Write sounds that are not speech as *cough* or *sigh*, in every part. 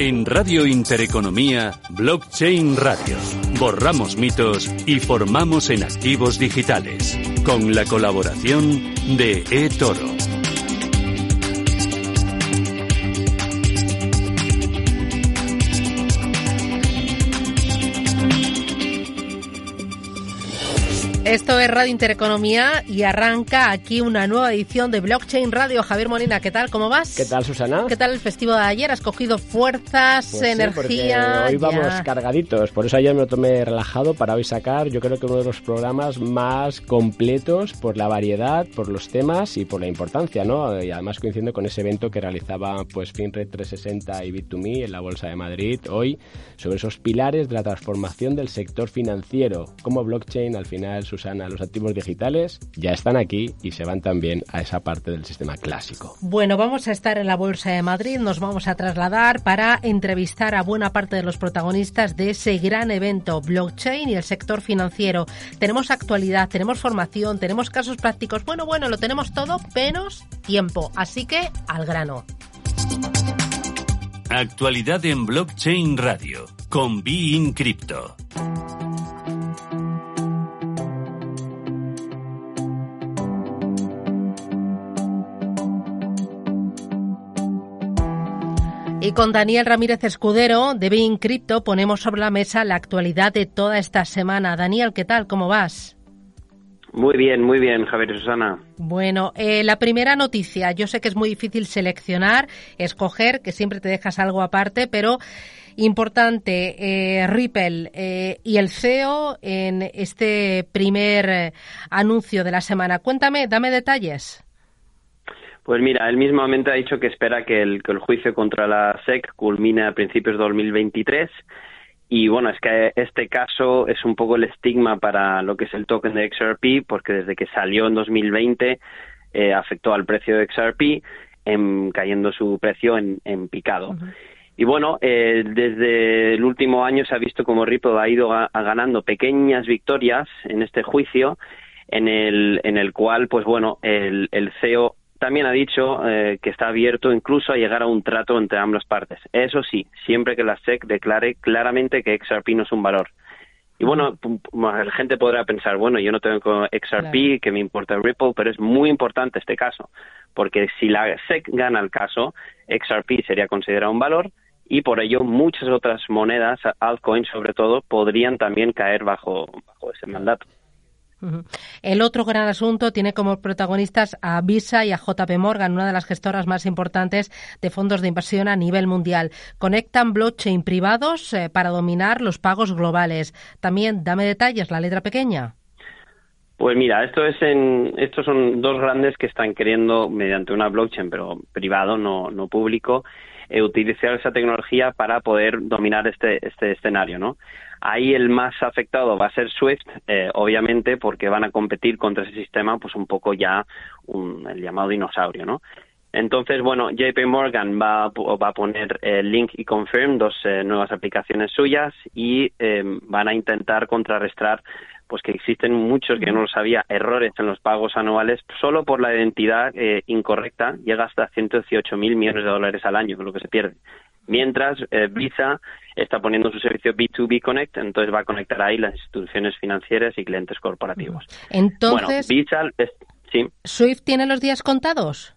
En Radio Intereconomía, Blockchain Radio. Borramos mitos y formamos en activos digitales. Con la colaboración de eToro. Esto es Radio Intereconomía y arranca aquí una nueva edición de Blockchain Radio. Javier Molina, ¿qué tal? ¿Cómo vas? ¿Qué tal, Susana? ¿Qué tal el festivo de ayer? ¿Has cogido fuerzas, Pues energía? hoy vamos Ya. cargaditos, por eso ayer me lo tomé relajado para hoy sacar, yo creo que uno de los programas más completos por la variedad, por los temas y por la importancia, ¿no? Y además coincidiendo con ese evento que realizaba pues FinRed 360 y Bit2Me en la Bolsa de Madrid hoy sobre esos pilares de la transformación del sector financiero, como blockchain al final, Susana, los activos digitales ya están aquí y se van también a esa parte del sistema clásico. Bueno, vamos a estar en la Bolsa de Madrid, nos vamos a trasladar para entrevistar a buena parte de los protagonistas de ese gran evento, blockchain y el sector financiero. Tenemos actualidad, tenemos formación, tenemos casos prácticos. Bueno, bueno, lo tenemos todo, menos tiempo. Así que al grano. Actualidad en Blockchain Radio. Con Be In Crypto. Y con Daniel Ramírez Escudero de Bein Crypto ponemos sobre la mesa la actualidad de toda esta semana. Daniel, ¿qué tal? ¿Cómo vas? Muy bien, muy bien, Javier y Susana. Bueno, eh, la primera noticia, yo sé que es muy difícil seleccionar, escoger, que siempre te dejas algo aparte, pero importante, eh, Ripple eh, y el CEO en este primer eh, anuncio de la semana. Cuéntame, dame detalles. Pues mira, él mismamente ha dicho que espera que el, que el juicio contra la SEC culmine a principios de 2023. Y bueno, es que este caso es un poco el estigma para lo que es el token de XRP, porque desde que salió en 2020 eh, afectó al precio de XRP, en, cayendo su precio en, en picado. Y bueno, eh, desde el último año se ha visto como Ripple ha ido ga- ganando pequeñas victorias en este juicio, en el, en el cual, pues bueno, el, el CEO también ha dicho eh, que está abierto incluso a llegar a un trato entre ambas partes. Eso sí, siempre que la SEC declare claramente que XRP no es un valor. Y bueno, la gente podrá pensar, bueno, yo no tengo XRP, Claro. que me importa Ripple, pero es muy importante este caso, porque si la SEC gana el caso, XRP sería considerado un valor y por ello muchas otras monedas, altcoins sobre todo, podrían también caer bajo, bajo ese mandato. El otro gran asunto tiene como protagonistas a Visa y a JP Morgan, una de las gestoras más importantes de fondos de inversión a nivel mundial. Conectan blockchain privados eh, para dominar los pagos globales. También, dame detalles, la letra pequeña. Pues mira, esto es en, estos son dos grandes que están queriendo, mediante una blockchain, pero privado, no, no público, eh, utilizar esa tecnología para poder dominar este, este escenario, ¿no? Ahí el más afectado va a ser Swift, eh, obviamente, porque van a competir contra ese sistema, pues un poco ya un, el llamado dinosaurio, ¿no? Entonces, bueno, JP Morgan va, va a poner eh, Link y Confirm, dos eh, nuevas aplicaciones suyas, y eh, van a intentar contrarrestar pues que existen muchos que no lo sabía errores en los pagos anuales solo por la identidad eh, incorrecta. Llega hasta 118 mil millones de dólares al año lo que se pierde. Mientras eh, Visa está poniendo su servicio B2B Connect entonces va a conectar ahí las instituciones financieras y clientes corporativos. Entonces, bueno Visa es- sí. ¿Swift tiene los días contados?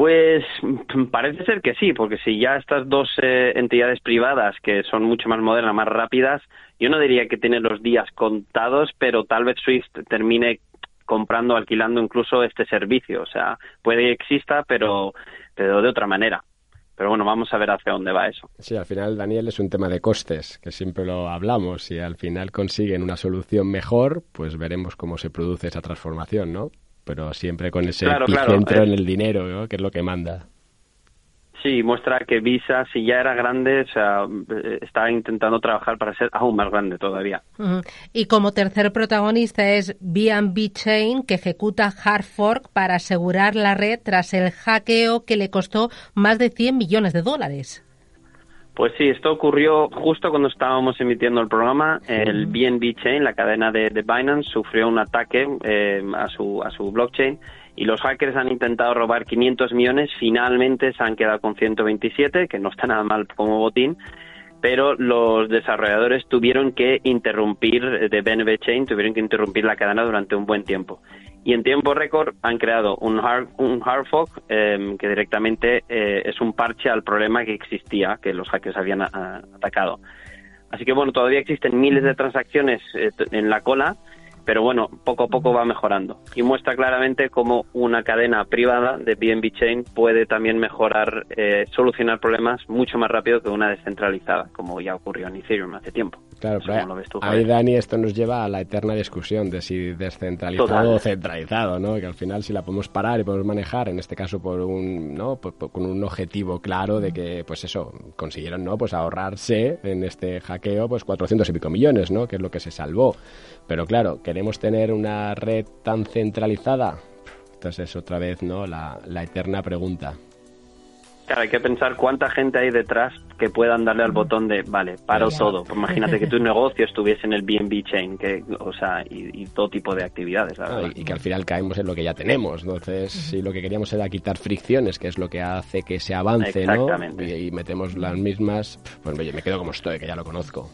Pues mm, parece ser que sí, porque si ya estas dos eh, entidades privadas que son mucho más modernas, más rápidas, yo no diría que tienen los días contados, pero tal vez Swift termine comprando, alquilando incluso este servicio. O sea, puede que exista, pero, pero de otra manera. Pero bueno, vamos a ver hacia dónde va eso. Sí, al final, Daniel, es un tema de costes, que siempre lo hablamos. Si al final consiguen una solución mejor, pues veremos cómo se produce esa transformación, ¿no? Pero siempre con ese Claro, claro, epicentro eh. en el dinero, ¿no? Que es lo que manda. Sí, muestra que Visa, si ya era grande, o sea, eh, está intentando trabajar para ser aún más grande todavía. Y como tercer protagonista es B&B Chain, que ejecuta hard fork para asegurar la red tras el hackeo que le costó más de 100 millones de dólares. Pues sí, esto ocurrió justo cuando estábamos emitiendo el programa. El BNB Chain, la cadena de, Binance, sufrió un ataque eh, a, su, a su blockchain y los hackers han intentado robar 500 millones. Finalmente se han quedado con 127, que no está nada mal como botín. Pero los desarrolladores tuvieron que interrumpir de BNB Chain, tuvieron que interrumpir la cadena durante un buen tiempo y en tiempo récord han creado un hard, un hard fork em, que directamente eh, es un parche al problema que existía, que los hackers habían atacado. Así que bueno, todavía existen miles de transacciones eh, en la cola pero bueno, poco a poco va mejorando y muestra claramente cómo una cadena privada de BNB Chain puede también mejorar, eh, solucionar problemas mucho más rápido que una descentralizada, como ya ocurrió en Ethereum hace tiempo. Claro, pero ahí, Dani, esto nos lleva a la eterna discusión de si descentralizado o centralizado, ¿no? Que al final si la podemos parar y podemos manejar, en este caso por un, ¿no? con un objetivo claro de que, pues eso, consiguieron, ¿no? Pues ahorrarse en este hackeo, pues 400 y pico millones, ¿no? Que es lo que se salvó. Pero claro, queremos tener una red tan centralizada. Entonces es otra vez, ¿no? La, eterna pregunta. Claro, hay que pensar cuánta gente hay detrás que puedan darle al botón de, vale, paro todo. Pues imagínate que tu *laughs* negocio estuviese en el BNB chain, que, o sea, y, todo tipo de actividades. y, que al final caemos en lo que ya tenemos. Entonces, si lo que queríamos era quitar fricciones, que es lo que hace que se avance, ¿no? Y, y metemos las mismas, pues me quedo como estoy, que ya lo conozco.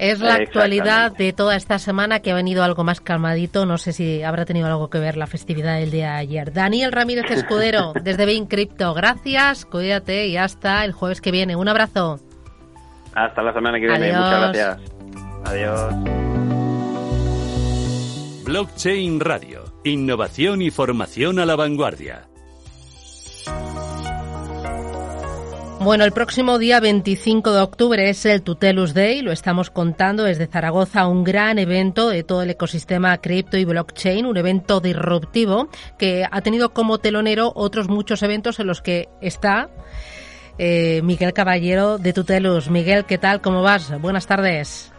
Es la actualidad de toda esta semana que ha venido algo más calmadito. No sé si habrá tenido algo que ver la festividad del día de ayer. Daniel Ramírez Escudero, *laughs* desde Bain Crypto. Gracias, cuídate y hasta el jueves que viene. Un abrazo. Hasta la semana que viene. Muchas gracias. Adiós. Blockchain Radio. Innovación y formación a la vanguardia. Bueno, el próximo día 25 de octubre es el Tutelus Day, lo estamos contando desde Zaragoza, un gran evento de todo el ecosistema cripto y blockchain, un evento disruptivo que ha tenido como telonero otros muchos eventos en los que está eh, Miguel Caballero de Tutelus. Miguel, ¿qué tal? ¿Cómo vas? Buenas tardes.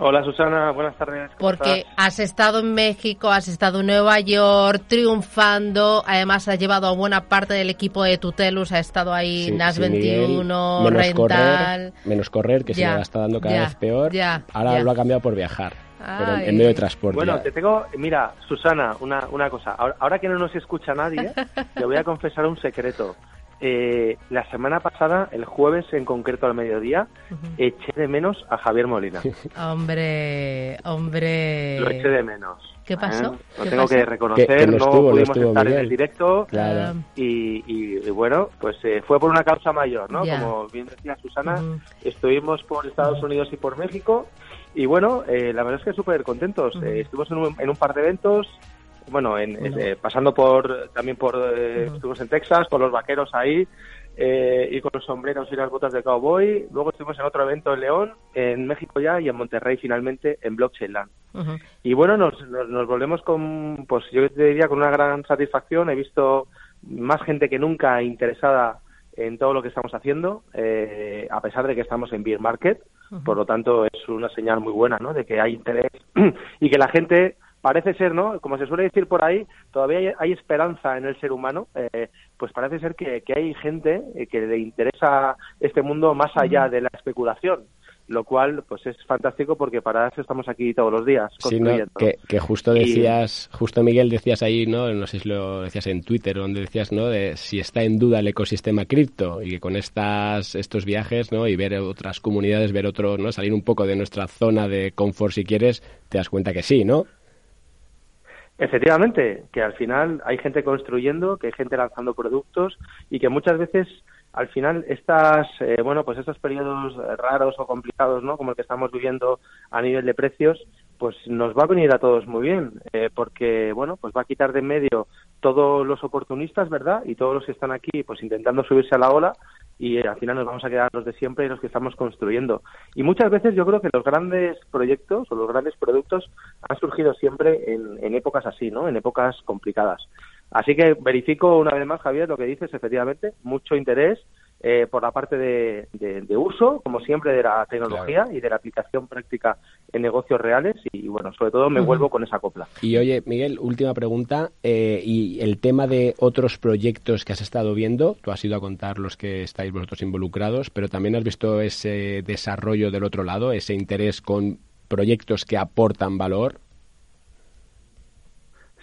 Hola Susana, buenas tardes. Porque has estado en México, has estado en Nueva York triunfando, además has llevado a buena parte del equipo de Tutelus, ha estado ahí NAS 21, menos Rental. Correr, menos correr, que se le está dando cada vez peor. Ahora lo ha cambiado por viajar. Pero en medio de transporte. Bueno, te tengo, mira, Susana, una, una cosa. ahora que no nos escucha nadie, *laughs* te voy a confesar un secreto. Eh, la semana pasada, el jueves en concreto al mediodía, eché de menos a Javier Molina. hombre, hombre. Lo eché de menos. ¿Qué pasó? ¿Eh? Lo tengo que reconocer, no, pudimos estar en el directo y, bueno, pues eh, fue por una causa mayor, ¿no? Como bien decía Susana, estuvimos por Estados Unidos y por México y bueno, eh, la verdad es que súper contentos. estuvimos en un, en un par de eventos, bueno, en, eh, pasando por también por eh, estuvimos en Texas con los vaqueros ahí eh, y con los sombreros y las botas de cowboy. Luego estuvimos en otro evento en León, en México ya y en Monterrey finalmente en Blockchain Land. Y bueno, nos, nos, volvemos con, pues yo te diría con una gran satisfacción. He visto más gente que nunca interesada en todo lo que estamos haciendo, a pesar de que estamos en beer market. Por lo tanto, es una señal muy buena, ¿no? De que hay interés *clears throat* y que la gente parece ser, ¿no? Como se suele decir por ahí, todavía hay, esperanza en el ser humano. Eh, pues parece ser que, hay gente eh, que le interesa este mundo más allá de la especulación lo cual pues es fantástico porque para eso estamos aquí todos los días construyendo. que, justo decías, justo Miguel decías ahí, no, no sé si lo decías en Twitter donde decías, no, de si está en duda el ecosistema cripto y que con estas estos viajes, no, y ver otras comunidades, ver otro, no, salir un poco de nuestra zona de confort si quieres, te das cuenta que sí, ¿no? Efectivamente, que al final hay gente construyendo, que hay gente lanzando productos y que muchas veces al final estas eh, bueno pues estos periodos raros o complicados no como el que estamos viviendo a nivel de precios pues nos va a venir a todos muy bien eh, porque bueno pues va a quitar de en medio todos los oportunistas verdad y todos los que están aquí pues intentando subirse a la ola y al final nos vamos a quedar los de siempre y los que estamos construyendo. Y muchas veces yo creo que los grandes proyectos o los grandes productos han surgido siempre en, en épocas así, ¿no? En épocas complicadas. Así que verifico una vez más, Javier, lo que dices, efectivamente, mucho interés eh, por la parte de, uso, como siempre, de la tecnología y de la aplicación práctica en negocios reales y, bueno, sobre todo me vuelvo con esa copla. Y oye, Miguel, última pregunta. Eh, y el tema de otros proyectos que has estado viendo, tú has ido a contar los que estáis vosotros involucrados, pero también has visto ese desarrollo del otro lado, ese interés con proyectos que aportan valor.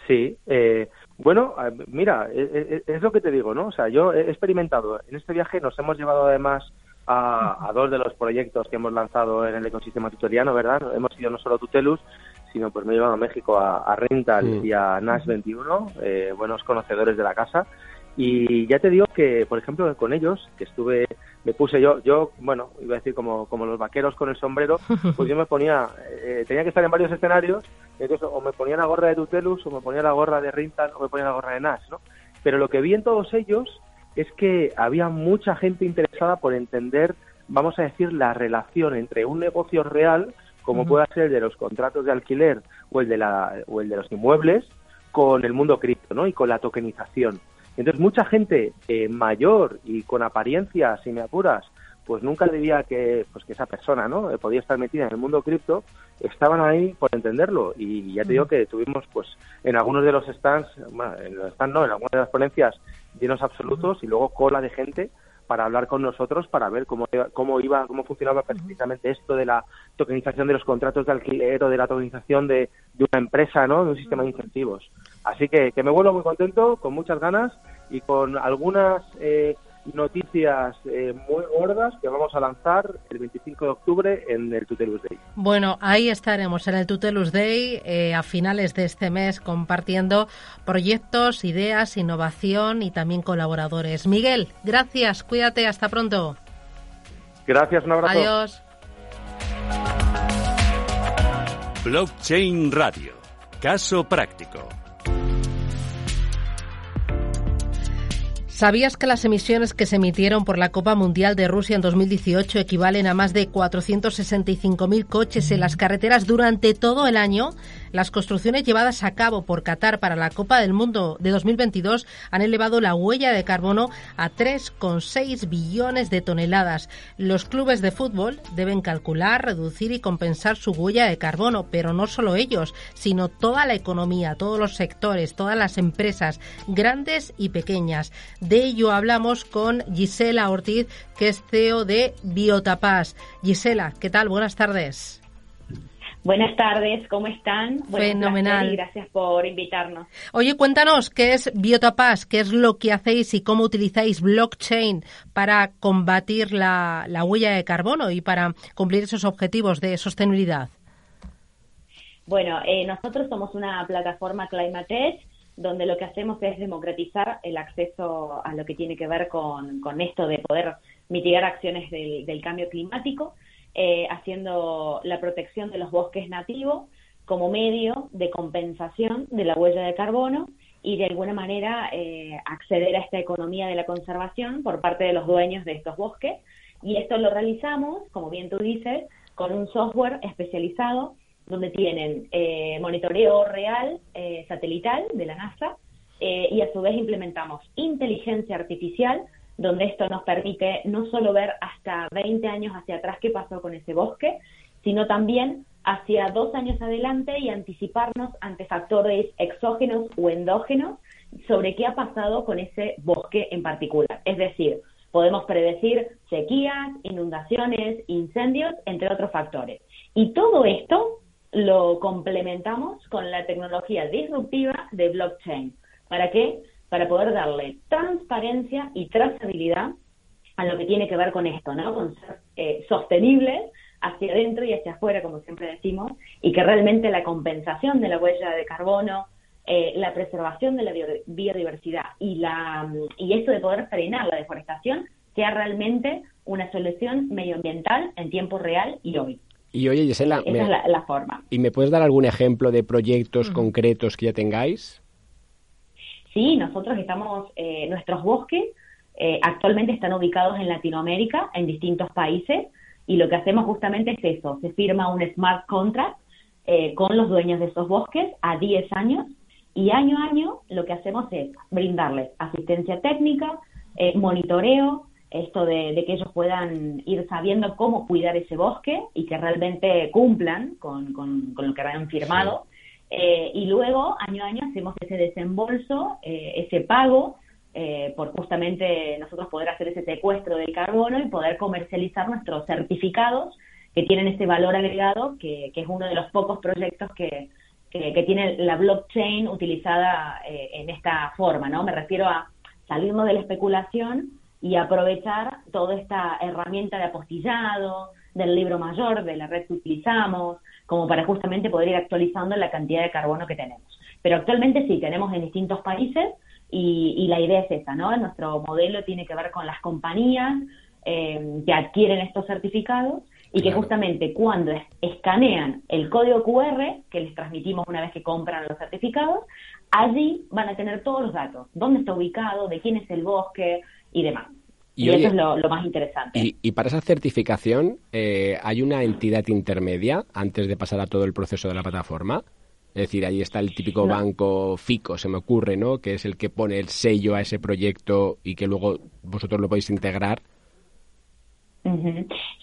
Sí, eh, bueno, mira, e, e, e, es, lo que te digo, ¿no? O sea, yo he experimentado, en este viaje nos hemos llevado además a, dos de los proyectos que hemos lanzado en el ecosistema tutoriano, ¿verdad? Hemos ido no solo a Tutelus, sino pues me he llevado a México a, Rental mm. y a Nash 21, eh, buenos conocedores de la casa. Y ya te digo que, por ejemplo, con ellos, que estuve, me puse yo, yo, bueno, iba a decir como, como los vaqueros con el sombrero, *laughs* pues yo me ponía, eh, tenía que estar en varios escenarios, entonces o me ponía la gorra de Tutelus, o me ponía la gorra de Rintal, o me ponía la gorra de Nash, ¿no? Pero lo que vi en todos ellos es que había mucha gente interesada por entender, vamos a decir, la relación entre un negocio real, como pueda ser el de los contratos de alquiler o el de, la, o el de los inmuebles, con el mundo cripto, ¿no? Y con la tokenización. Entonces, mucha gente eh, mayor y con apariencia, si me apuras, pues nunca diría que, pues que esa persona no eh, podía estar metida en el mundo cripto, estaban ahí por entenderlo. Y ya te digo que tuvimos, pues, en algunos de los stands, bueno, en los stands no, en algunas de las ponencias, llenos absolutos y luego cola de gente para hablar con nosotros para ver cómo, cómo iba, cómo funcionaba precisamente esto de la tokenización de los contratos de alquiler o de la tokenización de, de una empresa, ¿no? De un sistema de incentivos. Así que, que me vuelvo muy contento, con muchas ganas y con algunas eh, noticias eh, muy gordas que vamos a lanzar el 25 de octubre en el Tutelus Day. Bueno, ahí estaremos en el Tutelus Day eh, a finales de este mes compartiendo proyectos, ideas, innovación y también colaboradores. Miguel, gracias, cuídate, hasta pronto. Gracias, un abrazo. Adiós. Blockchain Radio. Caso práctico. ¿Sabías que las emisiones que se emitieron por la Copa Mundial de Rusia en 2018 equivalen a más de 465.000 coches en las carreteras durante todo el año? Las construcciones llevadas a cabo por Qatar para la Copa del Mundo de 2022 han elevado la huella de carbono a 3,6 billones de toneladas. Los clubes de fútbol deben calcular, reducir y compensar su huella de carbono, pero no solo ellos, sino toda la economía, todos los sectores, todas las empresas, grandes y pequeñas. De ello hablamos con Gisela Ortiz, que es CEO de Biotapas. Gisela, ¿qué tal? Buenas tardes. Buenas tardes, ¿cómo están? Fenomenal. gracias por invitarnos. Oye, cuéntanos qué es Biotapas, qué es lo que hacéis y cómo utilizáis blockchain para combatir la, huella de carbono y para cumplir esos objetivos de sostenibilidad. Bueno, eh, nosotros somos una plataforma Climate donde lo que hacemos es democratizar el acceso a lo que tiene que ver con, esto de poder mitigar acciones del cambio climático eh, haciendo la protección de los bosques nativos como medio de compensación de la huella de carbono y de alguna manera eh, acceder a esta economía de la conservación por parte de los dueños de estos bosques. Y esto lo realizamos, como bien tú dices, con un software especializado donde tienen eh, monitoreo real satelital de la NASA y a su vez implementamos inteligencia artificial donde esto nos permite no solo ver hasta 20 años hacia atrás qué pasó con ese bosque, sino también hacia dos años adelante y anticiparnos ante factores exógenos o endógenos sobre qué ha pasado con ese bosque en particular. Es decir, podemos predecir sequías, inundaciones, incendios, entre otros factores. Y todo esto lo complementamos con la tecnología disruptiva de blockchain. ¿Para qué? Para poder darle transparencia y trazabilidad a lo que tiene que ver con esto, ¿no? Con ser eh, sostenible hacia adentro y hacia afuera, como siempre decimos, y que realmente la compensación de la huella de carbono, eh, la preservación de la biodiversidad y, la, y esto de poder frenar la deforestación sea realmente una solución medioambiental en tiempo real y hoy. Y oye, Gisela, esa es la, forma. ¿Y me puedes dar algún ejemplo de proyectos concretos que ya tengáis? Sí, nosotros estamos, eh, nuestros bosques eh, actualmente están ubicados en Latinoamérica, en distintos países, y lo que hacemos justamente es eso, se firma un smart contract eh, con los dueños de esos bosques a 10 años, y año a año lo que hacemos es brindarles asistencia técnica, monitoreo, esto de, que ellos puedan ir sabiendo cómo cuidar ese bosque y que realmente cumplan con, con, lo que habían firmado. Eh, y luego, año a año, hacemos ese desembolso, eh, ese pago, eh, por justamente nosotros poder hacer ese secuestro del carbono y poder comercializar nuestros certificados que tienen ese valor agregado, que, es uno de los pocos proyectos que, que, tiene la blockchain utilizada en esta forma, ¿no? Me refiero a salirnos de la especulación y aprovechar toda esta herramienta de apostillado, del libro mayor, de la red que utilizamos, como para justamente poder ir actualizando la cantidad de carbono que tenemos. Pero actualmente sí, tenemos en distintos países y, la idea es esa, ¿no? Nuestro modelo tiene que ver con las compañías eh, que adquieren estos certificados y que justamente cuando escanean el código QR que les transmitimos una vez que compran los certificados, allí van a tener todos los datos, dónde está ubicado, de quién es el bosque y demás. Y, eso es lo, más interesante. Y, para esa certificación, eh, ¿hay una entidad intermedia antes de pasar a todo el proceso de la plataforma? Es decir, ahí está el típico banco FICO, se me ocurre, ¿no? Que es el que pone el sello a ese proyecto y que luego vosotros lo podéis integrar.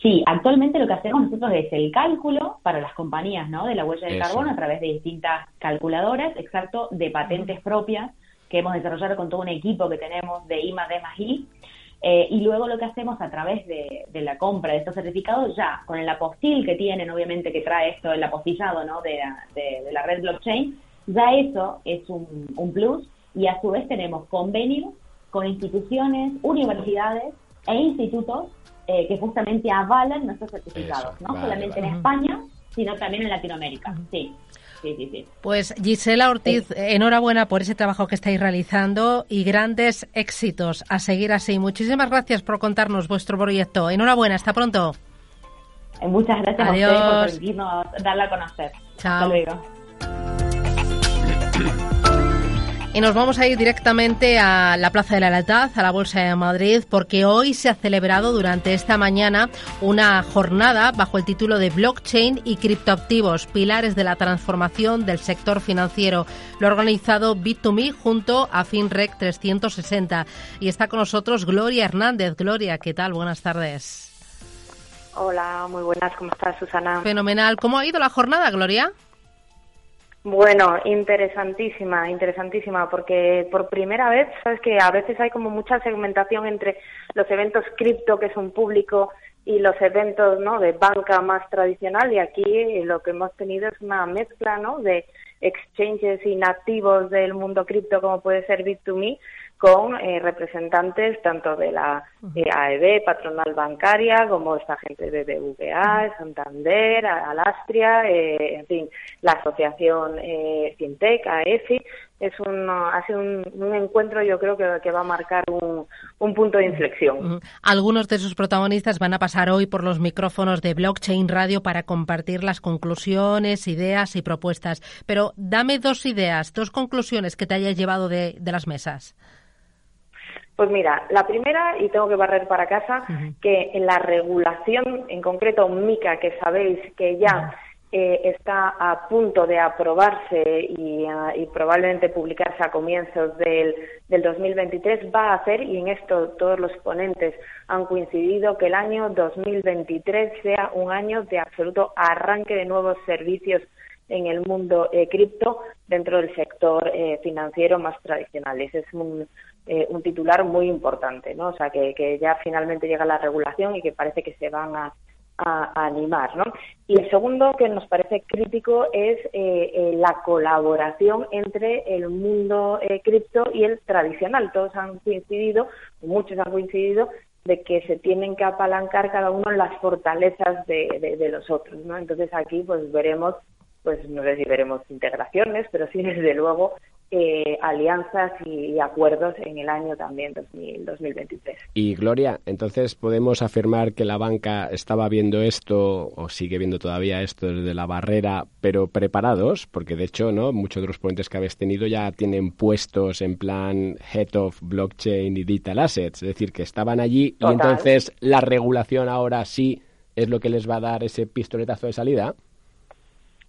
Sí, actualmente lo que hacemos nosotros es el cálculo para las compañías ¿no? de la huella de carbono a través de distintas calculadoras, exacto, de patentes propias que hemos desarrollado con todo un equipo que tenemos de I D más I eh, y luego lo que hacemos a través de, la compra de estos certificados, ya con el apostil que tienen, obviamente que trae esto, el apostillado ¿no? de, la red blockchain, ya eso es un, plus y a su vez tenemos convenios con instituciones, universidades e institutos eh, que justamente avalan nuestros certificados, no solamente en España, sino también en Latinoamérica. Sí. Pues Gisela Ortiz, enhorabuena por ese trabajo que estáis realizando y grandes éxitos a seguir así. Muchísimas gracias por contarnos vuestro proyecto. Enhorabuena, hasta pronto. Muchas gracias a ustedes por permitirnos darla a conocer. Chao. Hasta luego. Y nos vamos a ir directamente a la Plaza de la Lealtad, a la Bolsa de Madrid, porque hoy se ha celebrado durante esta mañana una jornada bajo el título de Blockchain y criptoactivos, pilares de la transformación del sector financiero. Lo ha organizado Bit2Me junto a FinRec 360. Y está con nosotros Gloria Hernández. Gloria, ¿qué tal? Buenas tardes. Hola, muy buenas. ¿Cómo estás, Susana? Fenomenal. ¿Cómo ha ido la jornada, Gloria? Bueno, interesantísima, interesantísima, porque por primera vez, sabes que a veces hay como mucha segmentación entre los eventos cripto, que es un público, y los eventos ¿no? de banca más tradicional, y aquí lo que hemos tenido es una mezcla ¿no? de exchanges inactivos del mundo cripto, como puede ser Bit2Me, con eh, representantes tanto de la eh, AEB, patronal bancaria, como esta gente de BVA, Santander, Alastria, eh, en fin, la asociación eh, Fintech, AEFI. Es un, ha sido un, encuentro, yo creo que, va a marcar un, un, punto de inflexión. Algunos de sus protagonistas van a pasar hoy por los micrófonos de Blockchain Radio para compartir las conclusiones, ideas y propuestas. Pero dame dos ideas, dos conclusiones que te hayas llevado de, de las mesas. Pues mira, la primera, y tengo que barrer para casa, que en la regulación, en concreto MICA, que sabéis que ya eh, está a punto de aprobarse y, ah, y, probablemente publicarse a comienzos del, del 2023, va a hacer, y en esto todos los ponentes han coincidido, que el año 2023 sea un año de absoluto arranque de nuevos servicios en el mundo eh, cripto dentro del sector eh, financiero más tradicional. Ese es un, eh, un titular muy importante, ¿no? O sea, que, que, ya finalmente llega la regulación y que parece que se van a, animar, ¿no? Y el segundo que nos parece crítico es eh, eh, la colaboración entre el mundo cripto y el tradicional. Todos han coincidido, muchos han coincidido, de que se tienen que apalancar cada uno en las fortalezas de, de, de los otros, ¿no? Entonces aquí pues veremos pues no sé si veremos integraciones, pero sí *laughs* desde luego eh, alianzas y, acuerdos en el año también 2023. Y Gloria, entonces podemos afirmar que la banca estaba viendo esto o sigue viendo todavía esto desde la barrera, pero preparados, porque de hecho, ¿no? Muchos de los ponentes que habéis tenido ya tienen puestos en plan Head of Blockchain y Digital Assets, es decir, que estaban allí y entonces la regulación ahora sí es lo que les va a dar ese pistoletazo de salida.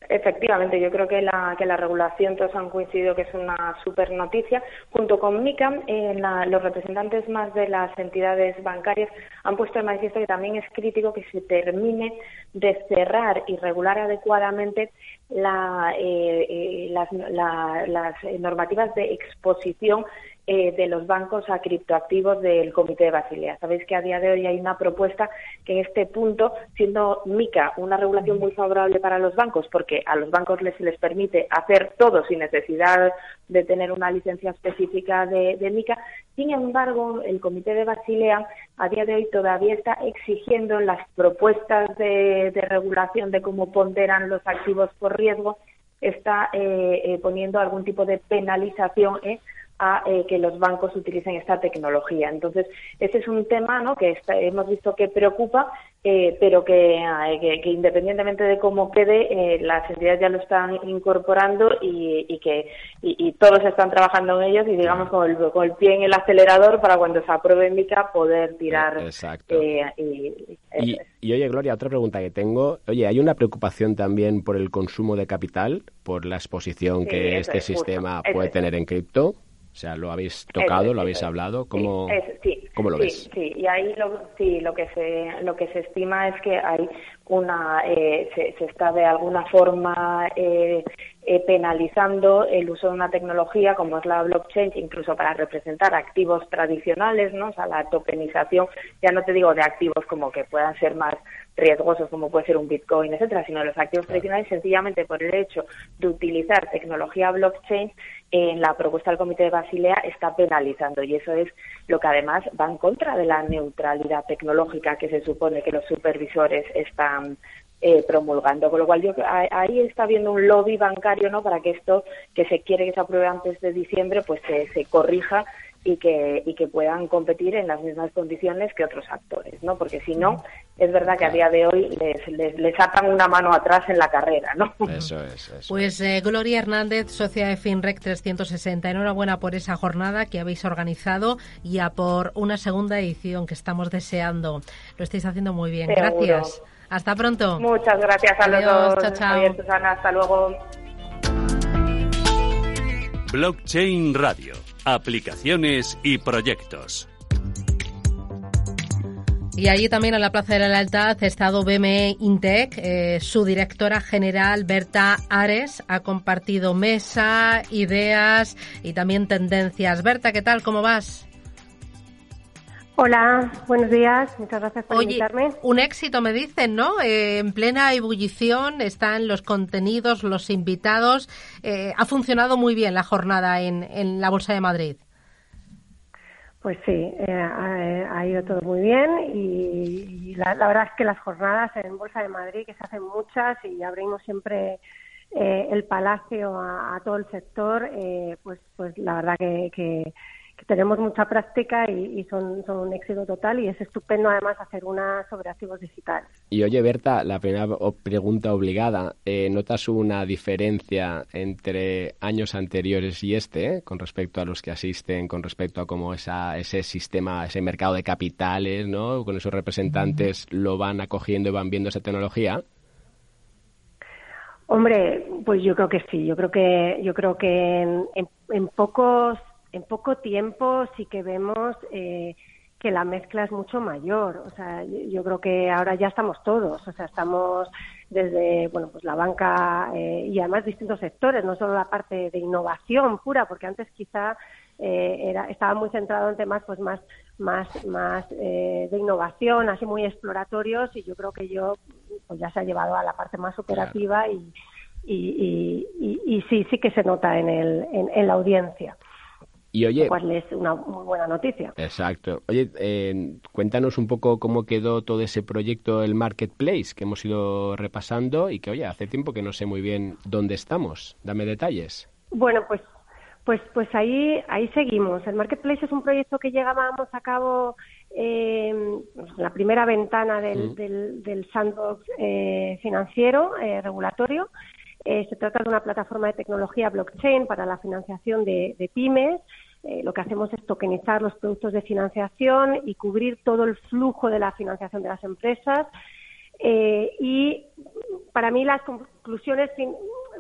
Efectivamente, yo creo que la, que la regulación todos han coincidido que es una super noticia. Junto con MICA, eh, los representantes más de las entidades bancarias han puesto en manifiesto que también es crítico que se termine de cerrar y regular adecuadamente la, eh, eh, las normativas de exposición eh, de los bancos a criptoactivos del Comité de Basilea. Sabéis que a día de hoy hay una propuesta que en este punto, siendo MICA una regulación muy favorable para los bancos, porque a los bancos les, les permite hacer todo sin necesidad de tener una licencia específica de, MICA, sin embargo, el Comité de Basilea a día de hoy todavía está exigiendo las propuestas de, regulación de cómo ponderan los activos por riesgo, está eh, eh, poniendo algún tipo de penalización a eh, que los bancos utilicen esta tecnología. Entonces, ese es un tema ¿no? que hemos visto que preocupa, eh, pero eh, que, que, independientemente de cómo quede, las entidades ya lo están incorporando y, y que y, todos están trabajando en ellos y digamos con el, con el pie en el acelerador para cuando se apruebe MICA poder tirar. Exacto. y, y, oye, Gloria, otra pregunta que tengo. Oye, ¿hay una preocupación también por el consumo de capital, por la exposición que este sistema puede tener en cripto? O sea, ¿lo habéis tocado, lo habéis hablado? ¿Cómo, sí, ¿cómo lo ves? Sí, y ahí lo, sí, lo que se lo que se estima es que hay una eh, se, se, está de alguna forma eh, eh, penalizando el uso de una tecnología como es la blockchain, incluso para representar activos tradicionales, ¿no? O sea, la tokenización, ya no te digo de activos como que puedan ser más riesgosos como puede ser un Bitcoin, etcétera, sino los activos tradicionales sencillamente por el hecho de utilizar tecnología blockchain en la propuesta del Comité de Basilea está penalizando y eso es lo que además va en contra de la neutralidad tecnológica que se supone que los supervisores están eh, promulgando. Con lo cual yo, ahí está habiendo un lobby bancario no para que esto que se quiere que se apruebe antes de diciembre pues se corrija y que, y que puedan competir en las mismas condiciones que otros actores, ¿no? Porque si no, es verdad que a día de hoy les, les, les atan una mano atrás en la carrera, ¿no? Eso es. Eso pues eh, Gloria Hernández, socia de FinRec 360, enhorabuena por esa jornada que habéis organizado y a por una segunda edición que estamos deseando. Lo estáis haciendo muy bien. Gracias. Hasta pronto. Muchas gracias a los dos. Chao, chao. hasta luego. Blockchain Radio aplicaciones y proyectos. Y allí también en la Plaza de la Lealtad ha estado BME Intec. Eh, su directora general, Berta Ares, ha compartido mesa, ideas y también tendencias. Berta, ¿qué tal? ¿Cómo vas? Hola, buenos días. Muchas gracias por invitarme. Un éxito, me dicen, ¿no? Eh, en plena ebullición están los contenidos, los invitados. Eh, ha funcionado muy bien la jornada en, en la Bolsa de Madrid. Pues sí, eh, ha, ido todo muy bien y, la, verdad es que las jornadas en Bolsa de Madrid, que se hacen muchas y abrimos siempre el palacio a, todo el sector, pues, pues la verdad que tenemos mucha práctica y, son, son, un éxito total y es estupendo además hacer una sobre activos digitales. Y oye Berta, la primera pregunta obligada, eh, ¿notas una diferencia entre años anteriores y este eh, con respecto a los que asisten, con respecto a cómo esa, ese sistema, ese mercado de capitales, ¿no? con esos representantes lo van acogiendo y van viendo esa tecnología? Hombre, pues yo creo que sí. Yo creo que yo creo que en pocos en poco tiempo sí que vemos eh, que la mezcla es mucho mayor. O sea, yo, creo que ahora ya estamos todos. O sea, estamos desde, bueno, pues la banca eh, y además distintos sectores, no solo la parte de innovación pura, porque antes quizá eh, era, estaba muy centrado en temas pues más más más de innovación así muy exploratorios y yo creo que yo pues ya se ha llevado a la parte más operativa y, y, y, sí sí que se nota en el en la audiencia y oye, es una muy buena noticia. Exacto. Oye, eh, cuéntanos un poco cómo quedó todo ese proyecto, el Marketplace, que hemos ido repasando y que, oye, hace tiempo que no sé muy bien dónde estamos. Dame detalles. Bueno, pues pues pues ahí ahí seguimos. El Marketplace es un proyecto que llegábamos a cabo eh, la primera ventana del, mm. del, sandbox eh, financiero eh, regulatorio. Eh, se trata de una plataforma de tecnología blockchain para la financiación de, de pymes eh, lo que hacemos es tokenizar los productos de financiación y cubrir todo el flujo de la financiación de las empresas. y para mí las conclusiones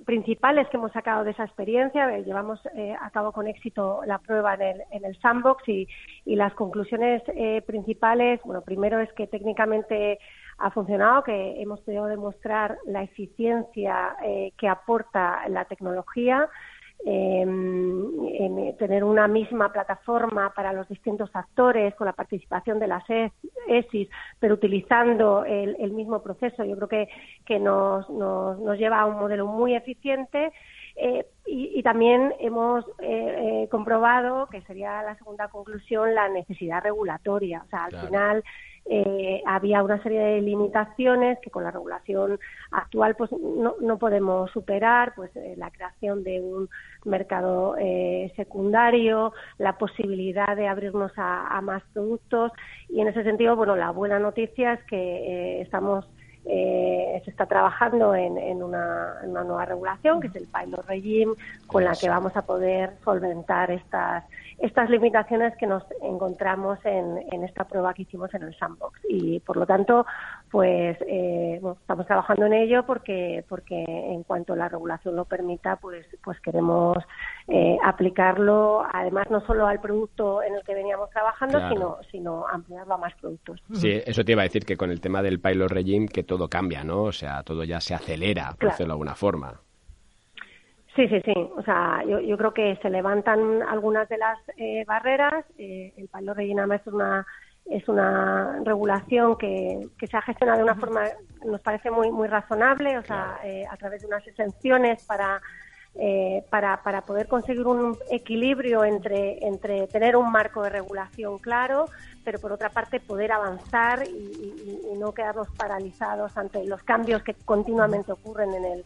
principales que hemos sacado de esa experiencia. Eh, llevamos eh, a cabo con éxito la prueba en el, en el sandbox y, y las conclusiones eh, principales, bueno, primero es que técnicamente ha funcionado, que hemos podido demostrar la eficiencia que aporta la tecnología, Em, en tener una misma plataforma para los distintos actores con la participación de las ESIS, pero utilizando el, mismo proceso. Yo creo que, que nos, nos, nos lleva a un modelo muy eficiente. Eh, y, también hemos eh, eh, comprobado, que sería la segunda conclusión, la necesidad regulatoria. O sea, al final eh, había una serie de limitaciones que con la regulación actual pues no, no podemos superar, pues eh, la creación de un mercado eh, secundario, la posibilidad de abrirnos a, más productos. Y en ese sentido, bueno, la buena noticia es que estamos se está trabajando en, una, nueva regulación, que es el pilot regime, con la que vamos a poder solventar estas estas limitaciones que nos encontramos en, en esta prueba que hicimos en el sandbox. Y por lo tanto, pues eh, estamos trabajando en ello porque, porque en cuanto la regulación lo permita, pues, pues queremos eh, aplicarlo, además no solo al producto en el que veníamos trabajando, sino, sino ampliarlo a más productos. Sí, eso te iba a decir que con el tema del pilot regime que todo cambia, ¿no? O sea, todo ya se acelera, por decirlo de alguna forma. Sí, sí, sí. O sea, yo, yo creo que se levantan algunas de las eh, barreras. Eh, el palo rellenama es una es una regulación que, que se ha gestionado de una forma nos parece muy muy razonable, o sea, eh, a través de unas exenciones para eh, para, para poder conseguir un equilibrio entre, entre tener un marco de regulación claro, pero por otra parte poder avanzar y, y no quedarnos paralizados ante los cambios que continuamente ocurren en el,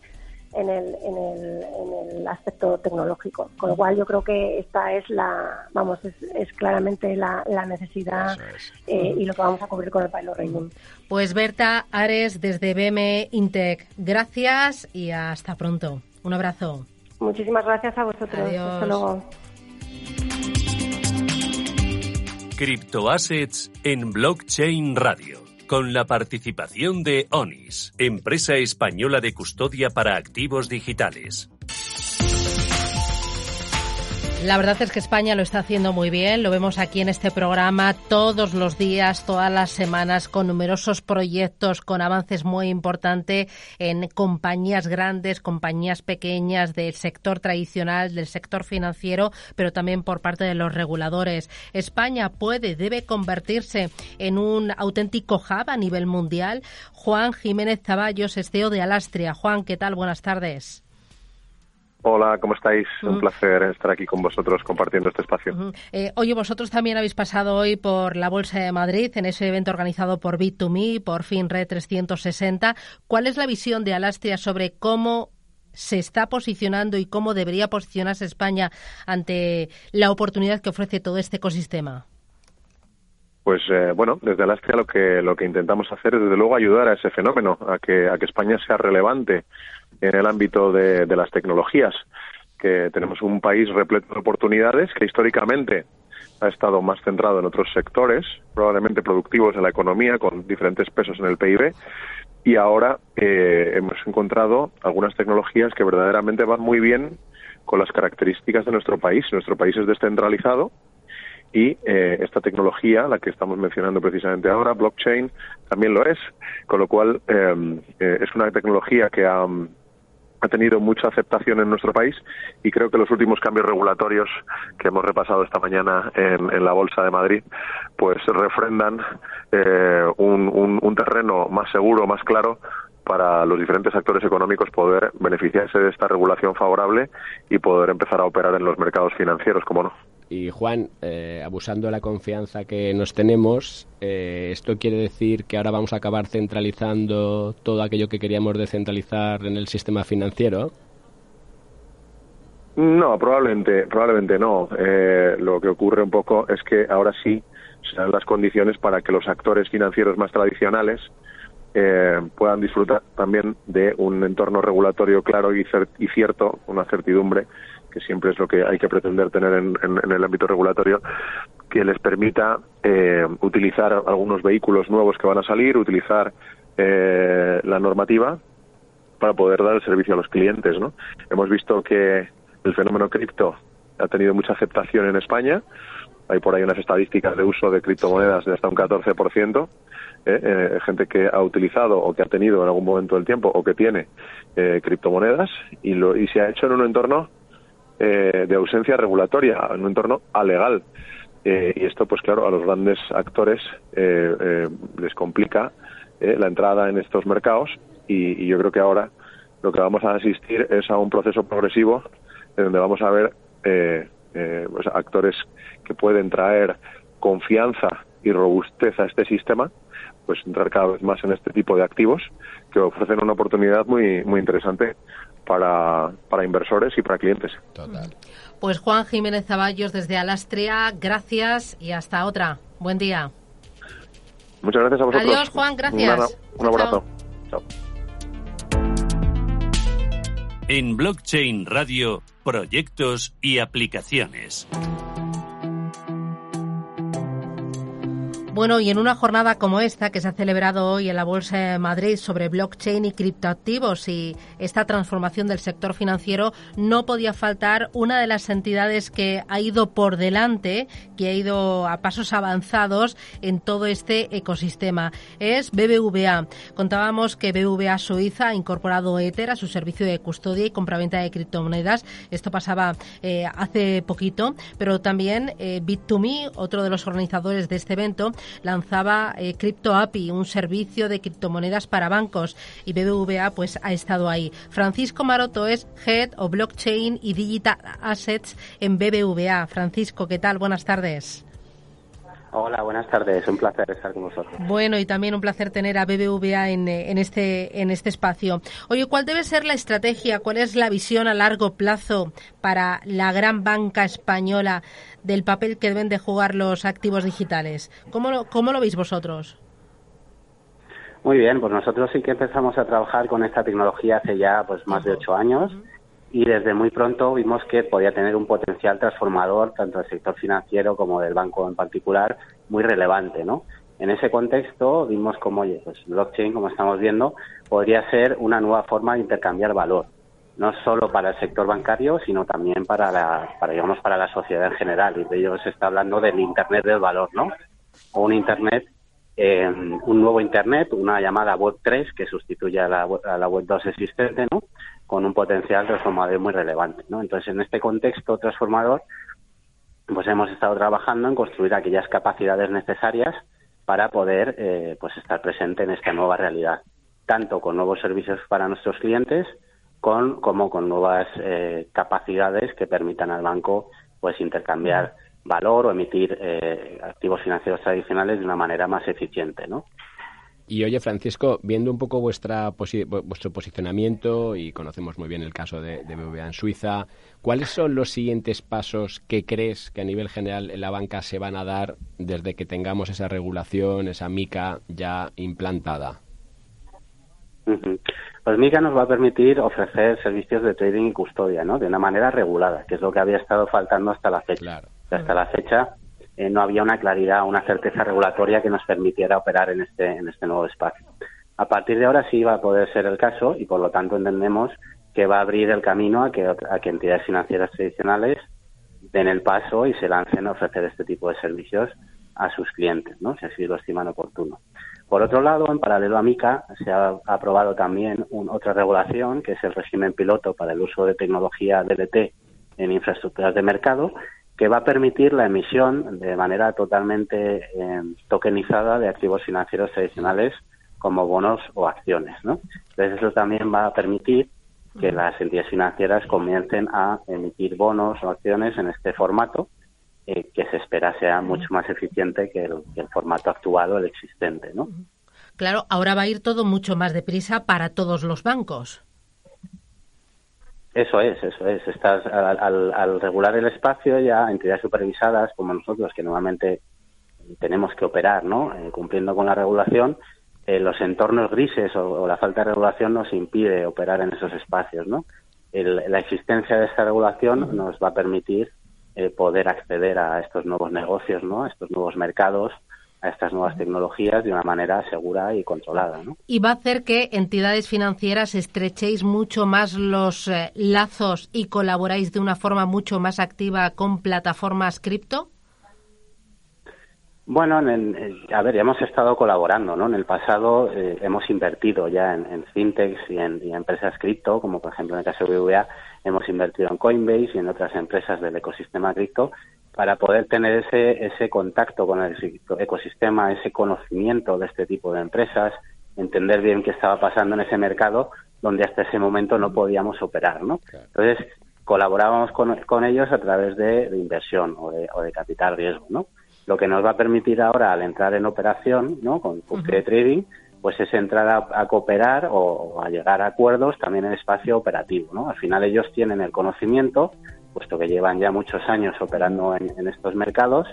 en el, en el, en el aspecto tecnológico. Con lo cual yo creo que esta es la, vamos, es, es claramente la, la necesidad eh, y lo que vamos a cubrir con el Pilot Rating. Pues Berta Ares desde BM Intec, gracias y hasta pronto. Un abrazo. Muchísimas gracias a vosotros. Adiós. Hasta luego. Criptoassets en Blockchain Radio con la participación de ONIS, empresa española de custodia para activos digitales. La verdad es que España lo está haciendo muy bien, lo vemos aquí en este programa todos los días, todas las semanas, con numerosos proyectos, con avances muy importantes en compañías grandes, compañías pequeñas del sector tradicional, del sector financiero, pero también por parte de los reguladores. España puede, debe convertirse en un auténtico hub a nivel mundial. Juan Jiménez Zaballos, CEO de Alastria. Juan, ¿qué tal? Buenas tardes. Hola, ¿cómo estáis? Un placer estar aquí con vosotros compartiendo este espacio. Eh, oye, vosotros también habéis pasado hoy por la Bolsa de Madrid en ese evento organizado por Bit2Me, por FinRed 360. ¿Cuál es la visión de Alastria sobre cómo se está posicionando y cómo debería posicionarse España ante la oportunidad que ofrece todo este ecosistema? Pues eh, bueno, desde Alastria lo que lo que intentamos hacer es desde luego ayudar a ese fenómeno, a que a que España sea relevante en el ámbito de, las tecnologías, que tenemos un país repleto de oportunidades que históricamente ha estado más centrado en otros sectores, probablemente productivos en la economía, con diferentes pesos en el PIB, y ahora eh, hemos encontrado algunas tecnologías que verdaderamente van muy bien con las características de nuestro país. Nuestro país es descentralizado y eh, esta tecnología, la que estamos mencionando precisamente ahora, blockchain, también lo es, con lo cual eh, es una tecnología que ha ha tenido mucha aceptación en nuestro país y creo que los últimos cambios regulatorios que hemos repasado esta mañana en, la Bolsa de Madrid pues refrendan eh, un, un terreno más seguro, más claro para los diferentes actores económicos poder beneficiarse de esta regulación favorable y poder empezar a operar en los mercados financieros, como no. Y Juan, eh, abusando de la confianza que nos tenemos, eh, ¿esto quiere decir que ahora vamos a acabar centralizando todo aquello que queríamos descentralizar en el sistema financiero? No, probablemente, probablemente no. Eh, lo que ocurre un poco es que ahora sí se dan las condiciones para que los actores financieros más tradicionales puedan disfrutar también de un entorno regulatorio claro y cierto, una certidumbre que siempre es lo que hay que pretender tener en, el ámbito regulatorio, que les permita eh, utilizar algunos vehículos nuevos que van a salir, utilizar la normativa para poder dar el servicio a los clientes. ¿no? Hemos visto que el fenómeno cripto ha tenido mucha aceptación en España. Hay por ahí unas estadísticas de uso de criptomonedas de hasta un 14%. ¿eh? Eh, gente que ha utilizado o que ha tenido en algún momento del tiempo o que tiene eh, criptomonedas y, lo, y se ha hecho en un entorno eh, de ausencia regulatoria, en un entorno alegal. y esto, pues claro, a los grandes actores les complica la entrada en estos mercados y, yo creo que ahora lo que vamos a asistir es a un proceso progresivo en donde vamos a ver eh, eh, pues actores que pueden traer confianza y robustez a este sistema, pues entrar cada vez más en este tipo de activos que ofrecen una oportunidad muy muy interesante para, para inversores y para clientes. Total. Pues Juan Jiménez Zaballos desde Alastria, gracias y hasta otra. Buen día. Muchas gracias a vosotros. Adiós, Juan, gracias. Un, abrazo. Chao. En Blockchain Radio, proyectos y aplicaciones. Bueno, y en una jornada como esta que se ha celebrado hoy en la Bolsa de Madrid sobre blockchain y criptoactivos y esta transformación del sector financiero, no podía faltar una de las entidades que ha ido por delante, que ha ido a pasos avanzados en todo este ecosistema. Es BBVA. Contábamos que BBVA Suiza ha incorporado Ether a su servicio de custodia y compraventa de criptomonedas. Esto pasaba eh, hace poquito, pero también eh, Bit2Me, otro de los organizadores de este evento, lanzaba eh, Crypto API, un servicio de criptomonedas para bancos, y BBVA pues ha estado ahí. Francisco Maroto es Head of Blockchain y Digital Assets en BBVA. Francisco, ¿qué tal? Buenas tardes. Hola, buenas tardes. Un placer estar con vosotros. Bueno, y también un placer tener a BBVA en, eh, en, este, en este espacio. Oye, ¿cuál debe ser la estrategia, cuál es la visión a largo plazo para la gran banca española del papel que deben de jugar los activos digitales? ¿Cómo lo, cómo lo veis vosotros? Muy bien, pues nosotros sí que empezamos a trabajar con esta tecnología hace ya pues más de ocho años y desde muy pronto vimos que podía tener un potencial transformador tanto del sector financiero como del banco en particular muy relevante, ¿no? En ese contexto vimos como, oye, pues blockchain, como estamos viendo, podría ser una nueva forma de intercambiar valor, no solo para el sector bancario, sino también para la, para digamos, para la sociedad en general. Y de ello se está hablando del Internet del valor, ¿no? O un Internet, eh, un nuevo Internet, una llamada Web 3 que sustituye a la, a la Web 2 existente, ¿no? Con un potencial transformador muy relevante. ¿no? Entonces, en este contexto transformador, pues hemos estado trabajando en construir aquellas capacidades necesarias para poder eh, pues estar presente en esta nueva realidad, tanto con nuevos servicios para nuestros clientes con, como con nuevas eh, capacidades que permitan al banco pues intercambiar valor o emitir eh, activos financieros tradicionales de una manera más eficiente, ¿no? Y oye, Francisco, viendo un poco vuestra vuestro posicionamiento, y conocemos muy bien el caso de, de BBVA en Suiza, ¿cuáles son los siguientes pasos que crees que a nivel general en la banca se van a dar desde que tengamos esa regulación, esa MICA ya implantada? Pues MICA nos va a permitir ofrecer servicios de trading y custodia, ¿no? De una manera regulada, que es lo que había estado faltando hasta la fecha. Hasta la fecha eh, no había una claridad, una certeza regulatoria que nos permitiera operar en este, en este nuevo espacio. A partir de ahora sí va a poder ser el caso y por lo tanto entendemos que va a abrir el camino a que, a que entidades financieras tradicionales den el paso y se lancen a ofrecer este tipo de servicios a sus clientes, ¿no? si así lo estiman oportuno. Por otro lado, en paralelo a MICA, se ha aprobado también otra regulación, que es el régimen piloto para el uso de tecnología DLT en infraestructuras de mercado, que va a permitir la emisión de manera totalmente eh, tokenizada de activos financieros tradicionales como bonos o acciones. ¿no? Entonces eso también va a permitir que las entidades financieras comiencen a emitir bonos o acciones en este formato eh, que se espera sea mucho más eficiente que el, que el formato actual o el existente. ¿no? Claro, ahora va a ir todo mucho más deprisa para todos los bancos. Eso es, eso es. Estás, al, regular el espacio ya entidades supervisadas como nosotros, que normalmente tenemos que operar, ¿no? Eh, cumpliendo con la regulación, eh, los entornos grises o, la falta de regulación nos impide operar en esos espacios, ¿no? la existencia de esta regulación nos va a permitir eh, poder acceder a estos nuevos negocios, ¿no? A estos nuevos mercados a estas nuevas tecnologías de una manera segura y controlada. ¿no? Y va a hacer que entidades financieras estrechéis mucho más los eh, lazos y colaboráis de una forma mucho más activa con plataformas cripto. Bueno, a ver, ya hemos estado colaborando, ¿no? En el pasado eh, hemos invertido ya en, fintechs y en, empresas cripto, como por ejemplo en el caso de BBVA, hemos invertido en Coinbase y en otras empresas del ecosistema cripto para poder tener ese, ese contacto con el ecosistema, ese conocimiento de este tipo de empresas, entender bien qué estaba pasando en ese mercado donde hasta ese momento no podíamos operar, ¿no? Entonces, colaborábamos con, ellos a través de, inversión o de, o de capital riesgo, ¿no? Lo que nos va a permitir ahora, al entrar en operación, ¿no? Con, con trading, pues es entrar a, cooperar o, a llegar a acuerdos también en espacio operativo, ¿no? Al final ellos tienen el conocimiento, puesto que llevan ya muchos años operando en, estos mercados,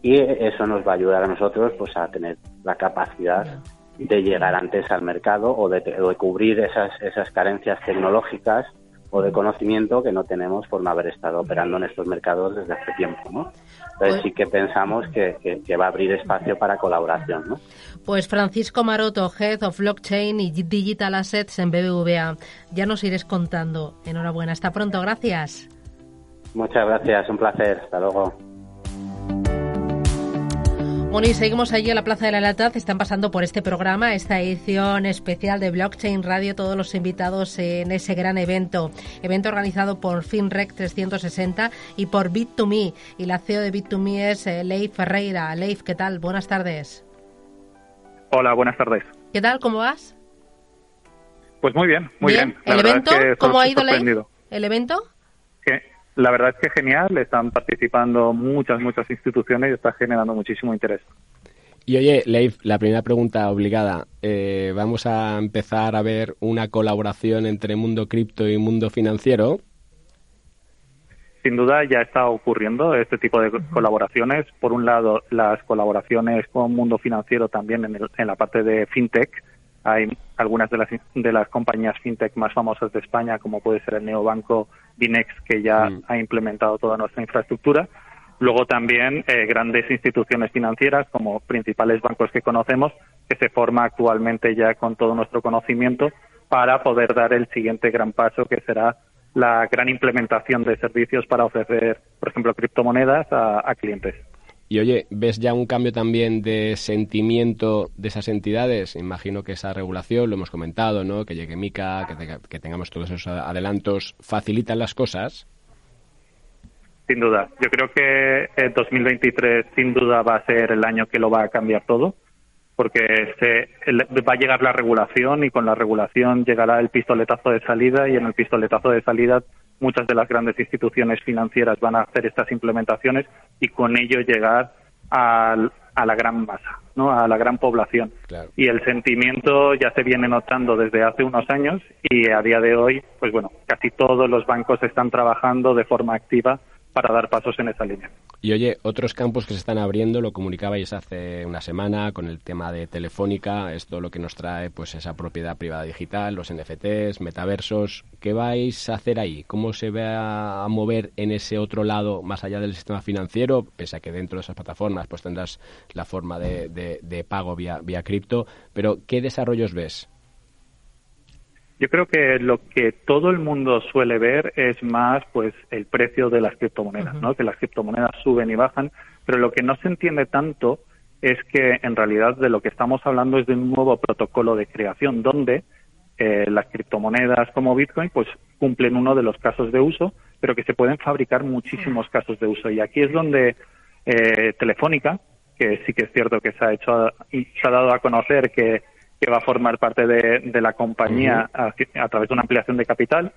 y eso nos va a ayudar a nosotros, pues, a tener la capacidad de llegar antes al mercado o de, cubrir esas, esas carencias tecnológicas o de conocimiento que no tenemos por no haber estado operando en estos mercados desde hace tiempo, ¿no? Entonces pues sí que pensamos que, va a abrir espacio para colaboración, ¿no? Pues Francisco Maroto, Head of Blockchain y Digital Assets en BBVA. Ya nos iréis contando. Enhorabuena. Hasta pronto. Gracias. Muchas gracias. Un placer. Hasta luego. Bueno, y seguimos allí en la Plaza de la Lealtad. Están pasando por este programa, esta edición especial de Blockchain Radio, todos los invitados en ese gran evento. Evento organizado por FinRec 360 y por Bit2Me. Y la CEO de Bit2Me es eh, Leif Ferreira. Leif, ¿qué tal? Buenas tardes. Hola, buenas tardes. ¿Qué tal? ¿Cómo vas? Pues muy bien, muy bien. ¿El evento? ¿Cómo ha ido, Leif? ¿El evento? La verdad es que genial, están participando muchas, muchas instituciones y está generando muchísimo interés. Y oye, Leif, la primera pregunta obligada. Eh, ¿Vamos a empezar a ver una colaboración entre mundo cripto y mundo financiero? Sin duda ya está ocurriendo este tipo de colaboraciones. Por un lado, las colaboraciones con mundo financiero también en, en la parte de fintech, hay algunas de las, de las compañías fintech más famosas de España, como puede ser el neobanco Binex, que ya mm. ha implementado toda nuestra infraestructura. Luego también eh, grandes instituciones financieras, como principales bancos que conocemos, que se forma actualmente ya con todo nuestro conocimiento para poder dar el siguiente gran paso, que será la gran implementación de servicios para ofrecer, por ejemplo, criptomonedas a clientes. Y oye, ¿ves ya un cambio también de sentimiento de esas entidades? Imagino que esa regulación, lo hemos comentado, ¿no? Que llegue Mica, que, tengamos todos esos adelantos, ¿facilitan las cosas? Sin duda. Yo creo que el 2023 sin duda va a ser el año que lo va a cambiar todo, porque se, va a llegar la regulación y con la regulación llegará el pistoletazo de salida y en el pistoletazo de salida muchas de las grandes instituciones financieras van a hacer estas implementaciones y con ello llegar a, la gran masa, ¿no? a la gran población. Y el sentimiento ya se viene notando desde hace unos años y a día de hoy, pues bueno, casi todos los bancos están trabajando de forma activa para dar pasos en esa línea. Y oye, otros campos que se están abriendo, lo comunicabais hace una semana con el tema de Telefónica, esto lo que nos trae pues esa propiedad privada digital, los NFTs, metaversos, ¿qué vais a hacer ahí? ¿Cómo se va a mover en ese otro lado más allá del sistema financiero? Pese a que dentro de esas plataformas pues tendrás la forma de, de pago vía, vía cripto, pero ¿qué desarrollos ves? Yo creo que lo que todo el mundo suele ver es más pues el precio de las criptomonedas, ¿no? Que las criptomonedas suben y bajan, pero lo que no se entiende tanto es que en realidad de lo que estamos hablando es de un nuevo protocolo de creación donde eh, las criptomonedas como Bitcoin pues cumplen uno de los casos de uso, pero que se pueden fabricar muchísimos casos de uso. Y aquí es donde eh, Telefónica, que sí que es cierto que se ha hecho se ha dado a conocer que que va a formar parte de, la compañía a, través de una ampliación de capital,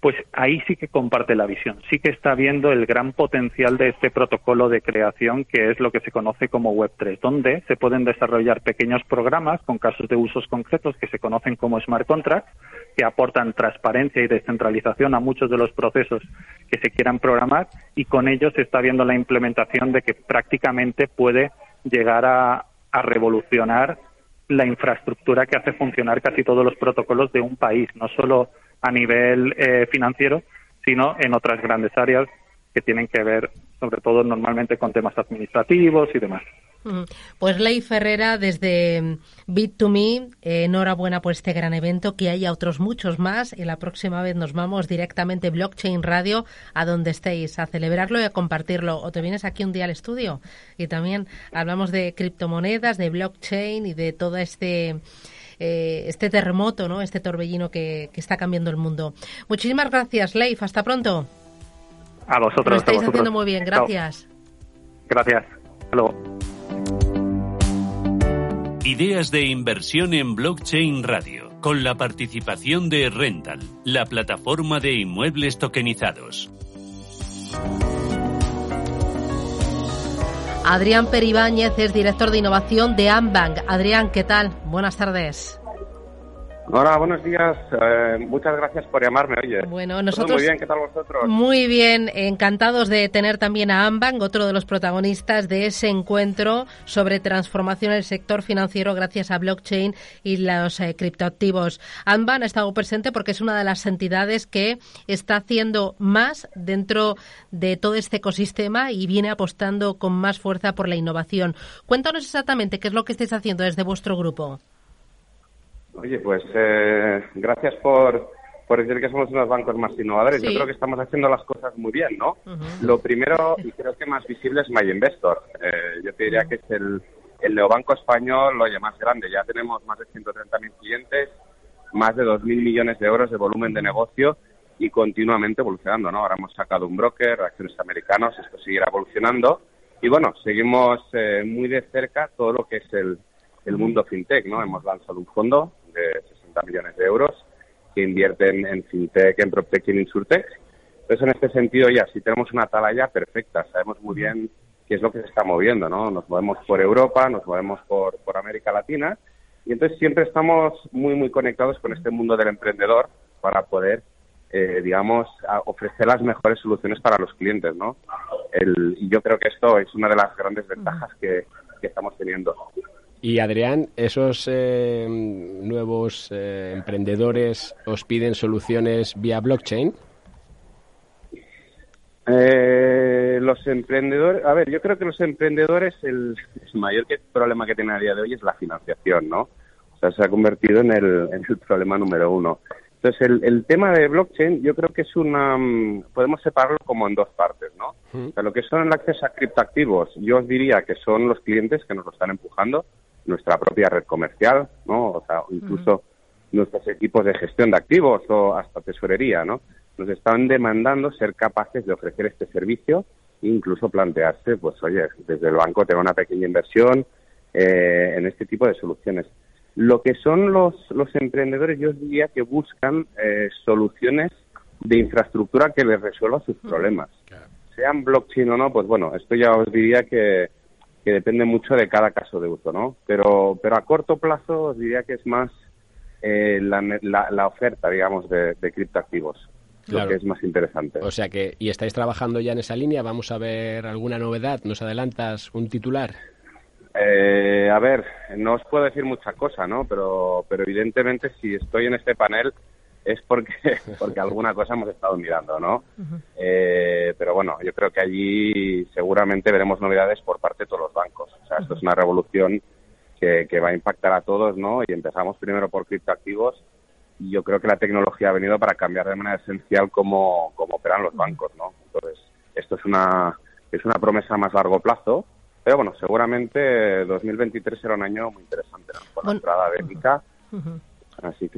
pues ahí sí que comparte la visión, sí que está viendo el gran potencial de este protocolo de creación que es lo que se conoce como Web3, donde se pueden desarrollar pequeños programas con casos de usos concretos que se conocen como smart contracts, que aportan transparencia y descentralización a muchos de los procesos que se quieran programar y con ello se está viendo la implementación de que prácticamente puede llegar a revolucionar la infraestructura que hace funcionar casi todos los protocolos de un país, no solo a nivel eh, financiero, sino en otras grandes áreas que tienen que ver, sobre todo normalmente, con temas administrativos y demás. Pues Ley Ferrera desde Bit2Me, eh, enhorabuena por este gran evento, que haya otros muchos más y la próxima vez nos vamos directamente Blockchain Radio a donde estéis a celebrarlo y a compartirlo. O te vienes aquí un día al estudio y también hablamos de criptomonedas, de blockchain y de todo este... Eh, este terremoto, ¿no? Este torbellino que, está cambiando el mundo. Muchísimas gracias, Leif. Hasta pronto. A vosotros. Lo estáis haciendo muy bien. Gracias. Gracias. Hasta luego. Ideas de inversión en blockchain radio, con la participación de Rental, la plataforma de inmuebles tokenizados. Adrián Peribáñez es director de innovación de Ambank. Adrián, ¿qué tal? Buenas tardes. Hola, buenos días. Eh, muchas gracias por llamarme, oye. Bueno, nosotros... muy bien, ¿qué tal vosotros? Muy bien, encantados de tener también a Ambank, otro de los protagonistas de ese encuentro sobre transformación en el sector financiero gracias a blockchain y los eh, criptoactivos. Ambank ha estado presente porque es una de las entidades que está haciendo más dentro de todo este ecosistema y viene apostando con más fuerza por la innovación. Cuéntanos exactamente qué es lo que estáis haciendo desde vuestro grupo. Oye, pues eh, gracias por, por decir que somos unos bancos más innovadores. Yo creo que estamos haciendo las cosas muy bien, ¿no? Lo primero, y creo que más visible, es MyInvestor. Eh, yo te diría que es el, el neobanco español, oye, más grande. Ya tenemos más de 130.000 clientes, más de 2.000 millones de euros de volumen de negocio y continuamente evolucionando, ¿no? Ahora hemos sacado un broker, acciones americanos, esto seguirá evolucionando. Y bueno, seguimos eh, muy de cerca todo lo que es el, el mundo fintech, ¿no? Hemos lanzado un fondo de 60 millones de euros que invierten en fintech, en proptech y en insurtech. Entonces, en este sentido, ya si tenemos una atalaya perfecta, sabemos muy bien qué es lo que se está moviendo, ¿no? Nos movemos por Europa, nos movemos por, por América Latina y entonces siempre estamos muy, muy conectados con este mundo del emprendedor para poder, eh, digamos, ofrecer las mejores soluciones para los clientes, ¿no? El, y yo creo que esto es una de las grandes ventajas que, que estamos teniendo. Y Adrián, ¿esos eh, nuevos eh, emprendedores os piden soluciones vía blockchain? Eh, los emprendedores, a ver, yo creo que los emprendedores el, mayor problema que tienen a día de hoy es la financiación, ¿no? O sea, se ha convertido en el, en el problema número uno. Entonces, el, el, tema de blockchain yo creo que es una... Mm, podemos separarlo como en dos partes, ¿no? O sea, lo que son el acceso a criptoactivos, yo os diría que son los clientes que nos lo están empujando, nuestra propia red comercial, ¿no? O sea, incluso nuestros equipos de gestión de activos o hasta tesorería, ¿no? Nos están demandando ser capaces de ofrecer este servicio e incluso plantearse, pues, oye, desde el banco tengo una pequeña inversión eh, en este tipo de soluciones. Lo que son los, los emprendedores, yo diría que buscan eh, soluciones de infraestructura que les resuelva sus problemas. Sean blockchain o no, pues bueno, esto ya os diría que, que depende mucho de cada caso de uso, ¿no? Pero, pero a corto plazo os diría que es más eh, la, oferta, digamos, de, criptoactivos. Lo que es más interesante. O sea que, ¿y estáis trabajando ya en esa línea? ¿Vamos a ver alguna novedad? ¿Nos adelantas un titular? Eh, a ver, no os puedo decir mucha cosa, ¿no? Pero, pero evidentemente si estoy en este panel es porque, *laughs* porque alguna cosa hemos estado mirando, ¿no? Eh, pero bueno, yo creo que allí seguramente veremos novedades por parte de todos los bancos. O sea, esto es una revolución que, que va a impactar a todos, ¿no? Y empezamos primero por criptoactivos y yo creo que la tecnología ha venido para cambiar de manera esencial cómo, cómo operan los bancos, ¿no? Entonces, esto es una, es una promesa a más largo plazo, pero bueno, seguramente 2023 será un año muy interesante, ¿no? Con la entrada de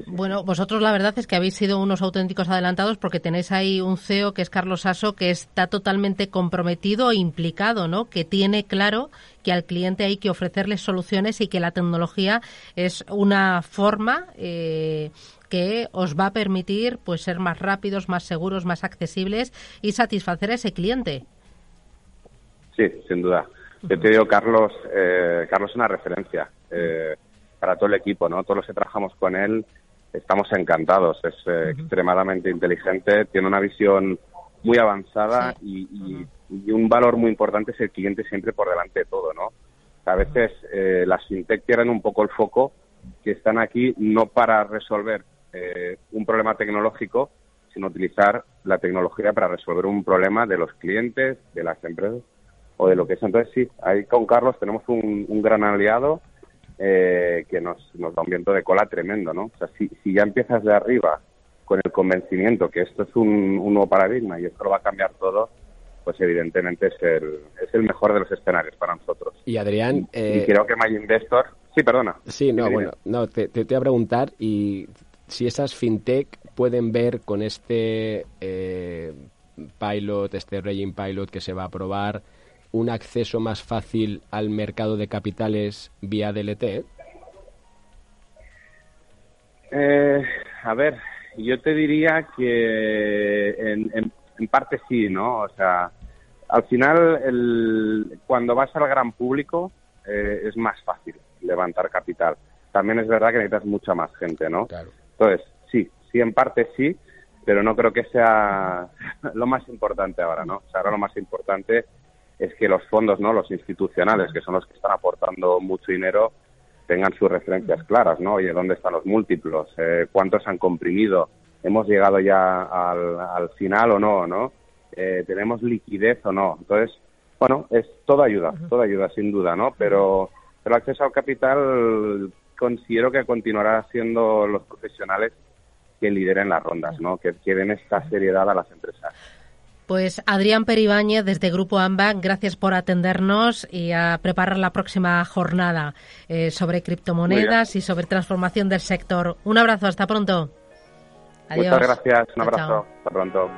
Bueno, vosotros la verdad es que habéis sido unos auténticos adelantados porque tenéis ahí un CEO que es Carlos Aso que está totalmente comprometido e implicado, ¿no? Que tiene claro que al cliente hay que ofrecerle soluciones y que la tecnología es una forma eh, que os va a permitir pues ser más rápidos, más seguros, más accesibles y satisfacer a ese cliente. Sí, sin duda. Yo te digo, Carlos, eh, Carlos es una referencia. Eh, para todo el equipo, ¿no? Todos los que trabajamos con él estamos encantados. Es eh, extremadamente inteligente, tiene una visión muy avanzada y, un valor muy importante es el cliente siempre por delante de todo, ¿no? A veces eh, las fintech tienen un poco el foco que están aquí no para resolver eh, un problema tecnológico, sino utilizar la tecnología para resolver un problema de los clientes, de las empresas o de lo que es. Entonces sí, ahí con Carlos tenemos un, gran aliado eh, que nos, nos da un viento de cola tremendo, ¿no? O sea, si, si ya empiezas de arriba con el convencimiento que esto es un, nuevo paradigma y esto lo va a cambiar todo, pues evidentemente es el, es el mejor de los escenarios para nosotros. Y Adrián... y eh, creo que My Investor... Sí, perdona. Sí, no, bueno, no, te, te, voy a preguntar y si esas fintech pueden ver con este eh, pilot, este Raging Pilot que se va a aprobar, un acceso más fácil al mercado de capitales vía DLT? Eh, a ver, yo te diría que en, parte sí, ¿no? O sea, al final, el, cuando vas al gran público eh, es más fácil levantar capital. También es verdad que necesitas mucha más gente, ¿no? Entonces, sí, sí, en parte sí, pero no creo que sea *laughs* lo más importante ahora, ¿no? O sea, ahora lo más importante es que los fondos, ¿no? Los institucionales, que son los que están aportando mucho dinero, tengan sus referencias claras, ¿no? Oye, ¿dónde están los múltiplos? Eh, ¿Cuántos han comprimido? ¿Hemos llegado ya al, final o no, no? Eh, ¿Tenemos liquidez o no? Entonces, bueno, es toda ayuda, toda ayuda, sin duda, ¿no? Pero, el acceso al capital considero que continuará siendo los profesionales que lideren las rondas, ¿no? Que, que den esta seriedad a las empresas. Pues Adrián Peribáñez, desde Grupo AMBA, gracias por atendernos y a preparar la próxima jornada eh, sobre criptomonedas y sobre transformación del sector. Un abrazo, hasta pronto. Adiós. Muchas gracias, un abrazo, hasta pronto.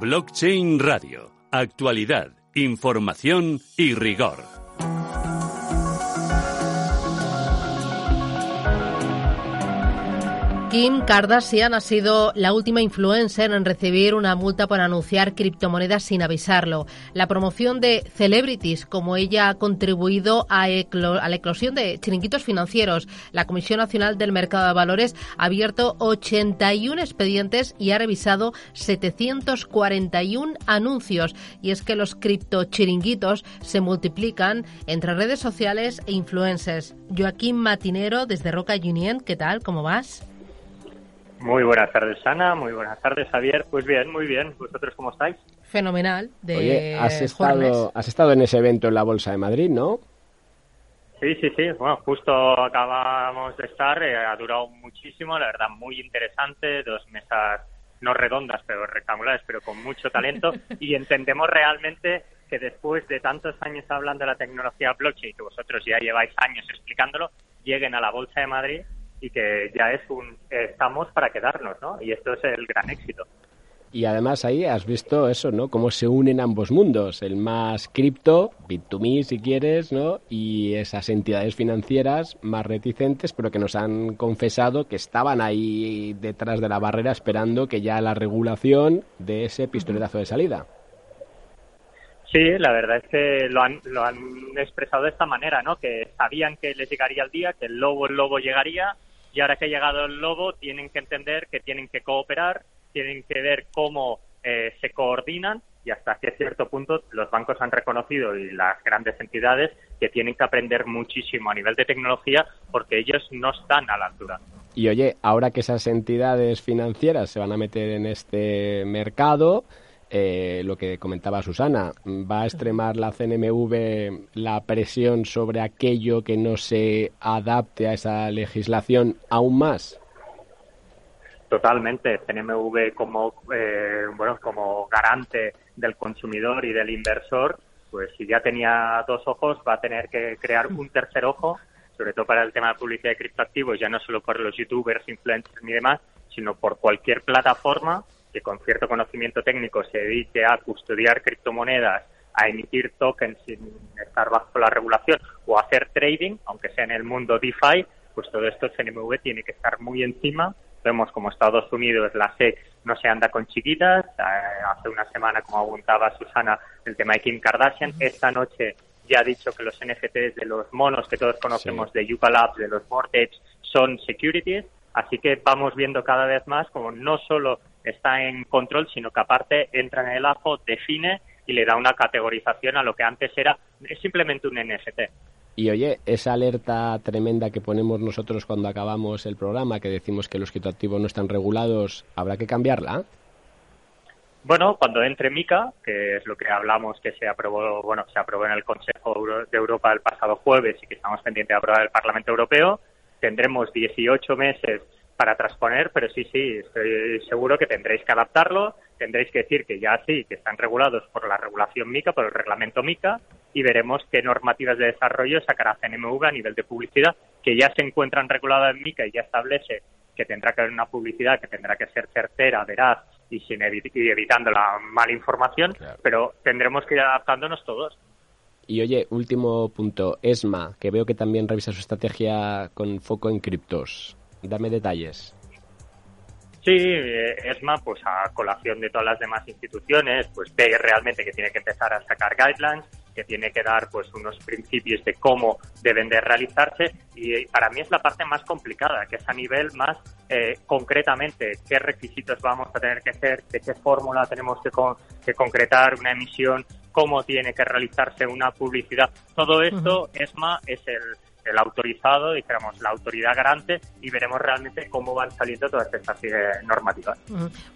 Blockchain Radio, actualidad, información y rigor. Kim Kardashian ha sido la última influencer en recibir una multa por anunciar criptomonedas sin avisarlo. La promoción de celebrities, como ella ha contribuido a, la eclosión de chiringuitos financieros. La Comisión Nacional del Mercado de Valores ha abierto 81 expedientes y ha revisado 741 anuncios. Y es que los criptochiringuitos se multiplican entre redes sociales e influencers. Joaquín Matinero, desde Roca Union, ¿qué tal? ¿Cómo vas? Muy buenas tardes, Ana. Muy buenas tardes, Javier. Pues bien, muy bien. ¿Vosotros cómo estáis? Fenomenal. De Oye, has estado, has estado en ese evento en la Bolsa de Madrid, ¿no? Sí, sí, sí. Bueno, justo acabamos de estar. Eh, ha durado muchísimo, la verdad, muy interesante. Dos mesas no redondas, pero rectangulares, pero con mucho talento. *laughs* y entendemos realmente que después de tantos años hablando de la tecnología blockchain, que vosotros ya lleváis años explicándolo, lleguen a la Bolsa de Madrid y que ya es un estamos para quedarnos, ¿no? Y esto es el gran éxito. Y además ahí has visto eso, ¿no? Cómo se unen ambos mundos, el más cripto, Bit2Me si quieres, ¿no? Y esas entidades financieras más reticentes, pero que nos han confesado que estaban ahí detrás de la barrera esperando que ya la regulación de ese pistoletazo de salida. Sí, la verdad es que lo han, lo han expresado de esta manera, ¿no? Que sabían que les llegaría el día, que el lobo, el lobo llegaría, y ahora que ha llegado el lobo tienen que entender que tienen que cooperar, tienen que ver cómo eh, se coordinan y hasta qué cierto punto los bancos han reconocido y las grandes entidades que tienen que aprender muchísimo a nivel de tecnología porque ellos no están a la altura. Y oye, ahora que esas entidades financieras se van a meter en este mercado, eh, lo que comentaba Susana, ¿va a extremar la CNMV la presión sobre aquello que no se adapte a esa legislación aún más? Totalmente. CNMV como eh, bueno como garante del consumidor y del inversor, pues si ya tenía dos ojos, va a tener que crear un tercer ojo, sobre todo para el tema de publicidad de criptoactivos, ya no solo por los youtubers, influencers ni demás, sino por cualquier plataforma que con cierto conocimiento técnico se dedique a custodiar criptomonedas, a emitir tokens sin estar bajo la regulación o a hacer trading, aunque sea en el mundo DeFi, pues todo esto el CNMV tiene que estar muy encima. Vemos como Estados Unidos, la SEC, no se anda con chiquitas. Eh, hace una semana, como apuntaba Susana, el tema de Kim Kardashian. Esta noche ya ha dicho que los NFTs de los monos que todos conocemos de Yuka Labs, de los Vortex, son securities. Así que vamos viendo cada vez más como no solo está en control, sino que aparte entra en el ajo, define y le da una categorización a lo que antes era simplemente un NFT. Y oye, esa alerta tremenda que ponemos nosotros cuando acabamos el programa, que decimos que los criptoactivos no están regulados, ¿habrá que cambiarla? Bueno, cuando entre MICA, que es lo que hablamos que se aprobó, bueno, se aprobó en el Consejo de Europa el pasado jueves y que estamos pendientes de aprobar el Parlamento Europeo, tendremos 18 meses para transponer, pero sí, sí, estoy seguro que tendréis que adaptarlo, tendréis que decir que ya sí, que están regulados por la regulación MICA, por el reglamento MICA, y veremos qué normativas de desarrollo sacará CNMV a nivel de publicidad, que ya se encuentran reguladas en MICA y ya establece que tendrá que haber una publicidad que tendrá que ser certera, veraz y, sin evitando la mala información, pero tendremos que ir adaptándonos todos. Y oye, último punto, ESMA, que veo que también revisa su estrategia con foco en criptos. Dame detalles. Sí, eh, ESMA, pues a colación de todas las demás instituciones, pues ve realmente que tiene que empezar a sacar guidelines, que tiene que dar pues unos principios de cómo deben de realizarse y para mí es la parte más complicada, que es a nivel más eh, concretamente qué requisitos vamos a tener que hacer, de qué fórmula tenemos que, que concretar una emisión, cómo tiene que realizarse una publicidad. Todo esto, ESMA es el el autorizado, dijéramos, la autoridad garante y veremos realmente cómo van saliendo todas estas normativas.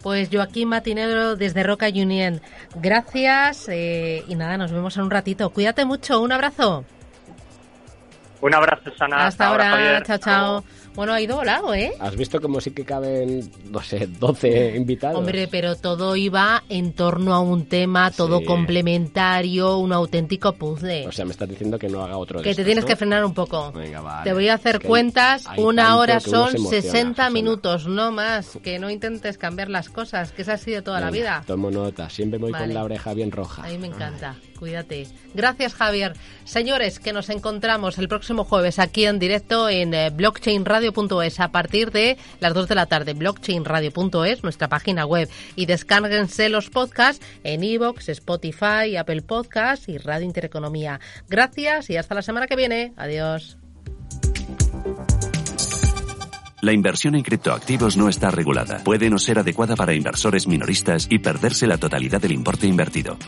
Pues Joaquín Matinero desde Roca Union, gracias eh, y nada, nos vemos en un ratito. Cuídate mucho, un abrazo. Un abrazo, Sana. Hasta, ahora, chao, chao. Bueno, ha ido volado, ¿eh? ¿Has visto cómo sí que caben, no sé, 12 invitados? Hombre, pero todo iba en torno a un tema, todo complementario, un auténtico puzzle. O sea, me estás diciendo que no haga otro Que te tienes que frenar un poco. Venga, vale. Te voy a hacer cuentas, una hora son 60 minutos, no más. Que no intentes cambiar las cosas, que esa ha sido toda la vida. Tomo nota, siempre voy con la oreja bien roja. A mí me encanta. Cuídate. Gracias, Javier. Señores, que nos encontramos el próximo jueves aquí en directo en eh, blockchainradio.es a partir de las 2 de la tarde. Blockchainradio.es, nuestra página web. Y descárguense los podcasts en iVoox, Spotify, Apple Podcasts y Radio Intereconomía. Gracias y hasta la semana que viene. Adiós. La inversión en criptoactivos no está regulada. Puede no ser adecuada para inversores minoristas y perderse la totalidad del importe invertido.